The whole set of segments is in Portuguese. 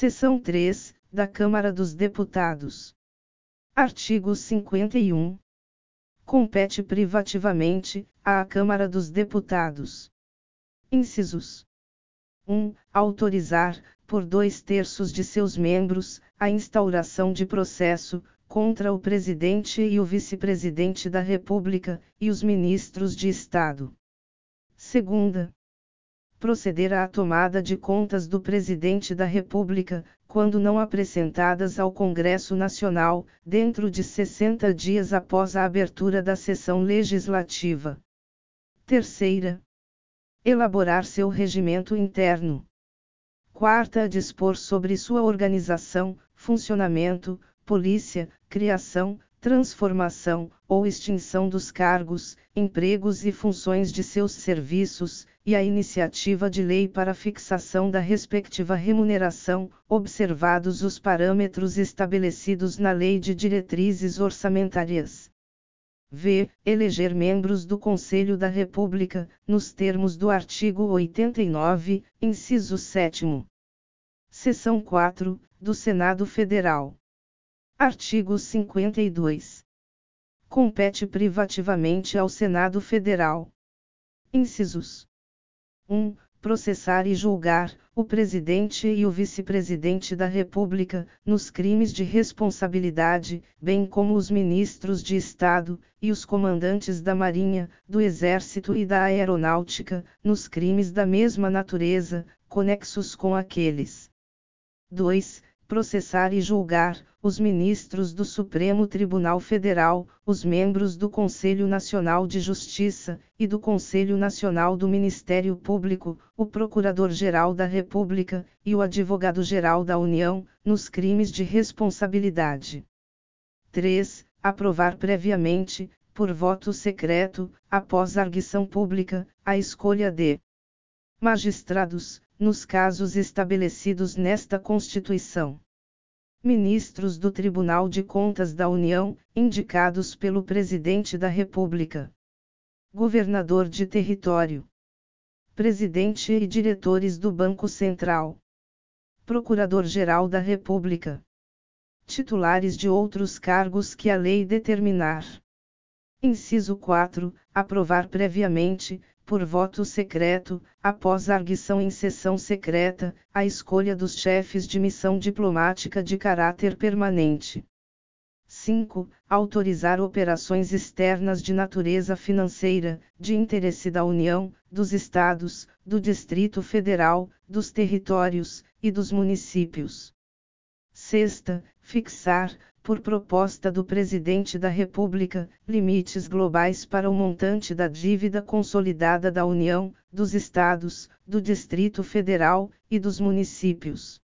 Seção 3, da Câmara dos Deputados. Artigo 51. Compete privativamente, à Câmara dos Deputados. Incisos. 1. Autorizar, por dois terços de seus membros, a instauração de processo, contra o Presidente e o Vice-Presidente da República, e os Ministros de Estado. Segunda. Proceder à tomada de contas do Presidente da República, quando não apresentadas ao Congresso Nacional, dentro de 60 dias após a abertura da sessão legislativa. Terceira. Elaborar seu regimento interno. Quarta. Dispor sobre sua organização, funcionamento, polícia, criação, transformação, ou extinção dos cargos, empregos e funções de seus serviços, e a iniciativa de lei para fixação da respectiva remuneração, observados os parâmetros estabelecidos na Lei de Diretrizes Orçamentárias. V. Eleger membros do Conselho da República, nos termos do artigo 89, inciso 7. Seção 4, do Senado Federal. Artigo 52. Compete privativamente ao Senado Federal. Incisos 1. Processar e julgar o Presidente e o Vice-Presidente da República nos crimes de responsabilidade, bem como os ministros de Estado e os comandantes da Marinha, do Exército e da Aeronáutica, nos crimes da mesma natureza, conexos com aqueles. 2 processar e julgar, os ministros do Supremo Tribunal Federal, os membros do Conselho Nacional de Justiça, e do Conselho Nacional do Ministério Público, o Procurador-Geral da República, e o Advogado-Geral da União, nos crimes de responsabilidade. 3. Aprovar previamente, por voto secreto, após arguição pública, a escolha de magistrados, nos casos estabelecidos nesta Constituição. Ministros do Tribunal de Contas da União, indicados pelo Presidente da República. Governador de Território. Presidente e diretores do Banco Central. Procurador-Geral da República. Titulares de outros cargos que a lei determinar. Inciso 4. Aprovar previamente, por voto secreto, após arguição em sessão secreta, a escolha dos chefes de missão diplomática de caráter permanente. 5. Autorizar operações externas de natureza financeira, de interesse da União, dos Estados, do Distrito Federal, dos territórios e dos municípios. 6. Fixar, por proposta do Presidente da República, limites globais para o montante da dívida consolidada da União, dos Estados, do Distrito Federal e dos municípios.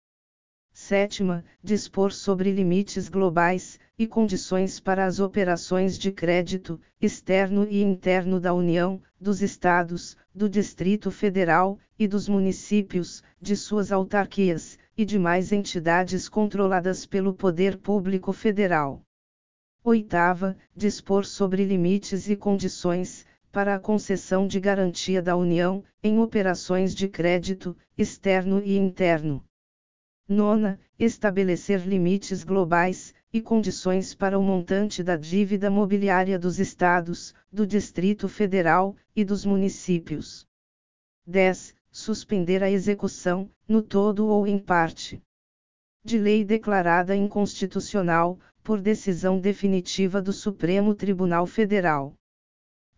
Sétima, dispor sobre limites globais e condições para as operações de crédito externo e interno da União, dos Estados, do Distrito Federal e dos municípios, de suas autarquias, e demais entidades controladas pelo Poder Público Federal. Oitava, dispor sobre limites e condições, para a concessão de garantia da União, em operações de crédito, externo e interno. Nona, estabelecer limites globais, e condições para o montante da dívida mobiliária dos Estados, do Distrito Federal, e dos municípios. 10 suspender a execução, no todo ou em parte, de lei declarada inconstitucional, por decisão definitiva do Supremo Tribunal Federal.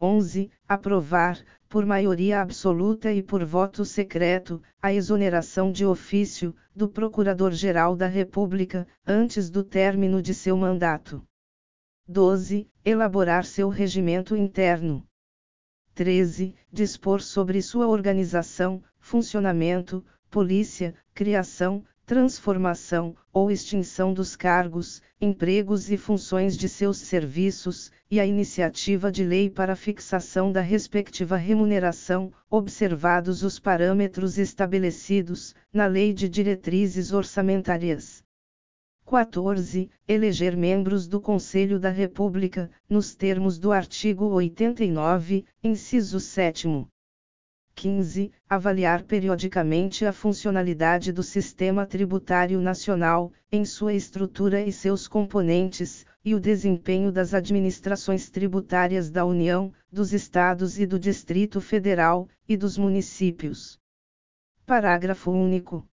11. Aprovar, por maioria absoluta e por voto secreto, a exoneração de ofício, do Procurador-Geral da República, antes do término de seu mandato. 12. Elaborar seu regimento interno. 13. Dispor sobre sua organização, funcionamento, polícia, criação, transformação ou extinção dos cargos, empregos e funções de seus serviços, e a iniciativa de lei para fixação da respectiva remuneração, observados os parâmetros estabelecidos na Lei de Diretrizes Orçamentárias. 14. Eleger membros do Conselho da República, nos termos do artigo 89, inciso 7. 15. Avaliar periodicamente a funcionalidade do sistema tributário nacional, em sua estrutura e seus componentes, e o desempenho das administrações tributárias da União, dos Estados e do Distrito Federal, e dos municípios. Parágrafo único.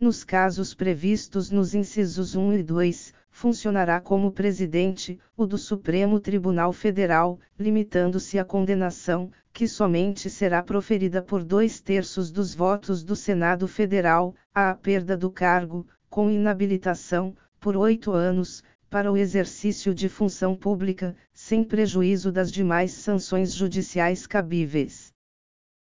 Nos casos previstos nos incisos 1 e 2, funcionará como presidente, o do Supremo Tribunal Federal, limitando-se a condenação, que somente será proferida por dois terços dos votos do Senado Federal, à perda do cargo, com inabilitação, por oito anos, para o exercício de função pública, sem prejuízo das demais sanções judiciais cabíveis.